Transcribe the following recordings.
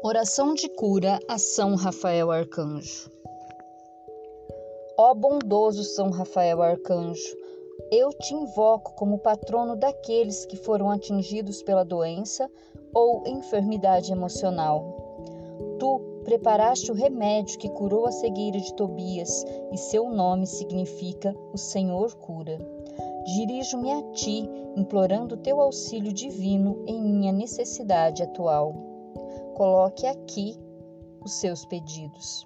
Oração de cura a São Rafael Arcanjo. Ó bondoso São Rafael Arcanjo, eu te invoco como patrono daqueles que foram atingidos pela doença ou enfermidade emocional. Tu preparaste o remédio que curou a cegueira de Tobias, e seu nome significa o Senhor cura. Dirijo-me a ti, implorando teu auxílio divino em minha necessidade atual coloque aqui os seus pedidos.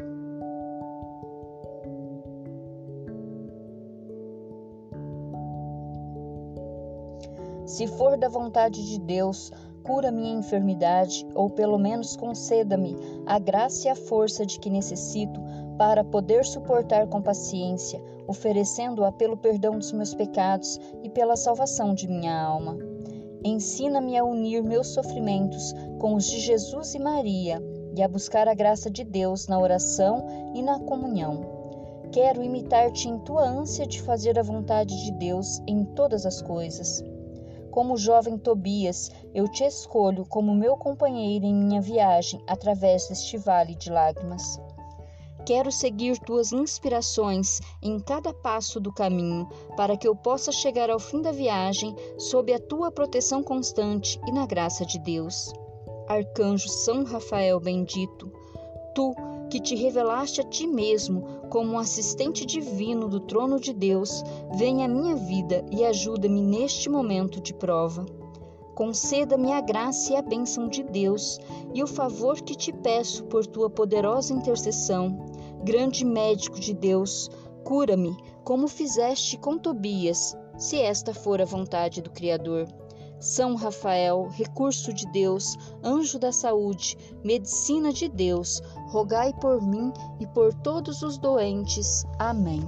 Se for da vontade de Deus, cura minha enfermidade, ou pelo menos conceda-me a graça e a força de que necessito para poder suportar com paciência, oferecendo-a pelo perdão dos meus pecados e pela salvação de minha alma. Ensina-me a unir meus sofrimentos com os de Jesus e Maria e a buscar a graça de Deus na oração e na comunhão. Quero imitar-te em tua ânsia de fazer a vontade de Deus em todas as coisas. Como o jovem Tobias, eu te escolho como meu companheiro em minha viagem através deste vale de lágrimas. Quero seguir tuas inspirações em cada passo do caminho, para que eu possa chegar ao fim da viagem sob a tua proteção constante e na graça de Deus. Arcanjo São Rafael bendito, tu que te revelaste a ti mesmo como um assistente divino do trono de Deus, vem à minha vida e ajuda-me neste momento de prova. Conceda-me a graça e a bênção de Deus e o favor que te peço por tua poderosa intercessão Grande médico de Deus, cura-me, como fizeste com Tobias, se esta for a vontade do Criador. São Rafael, recurso de Deus, anjo da saúde, medicina de Deus, rogai por mim e por todos os doentes. Amém.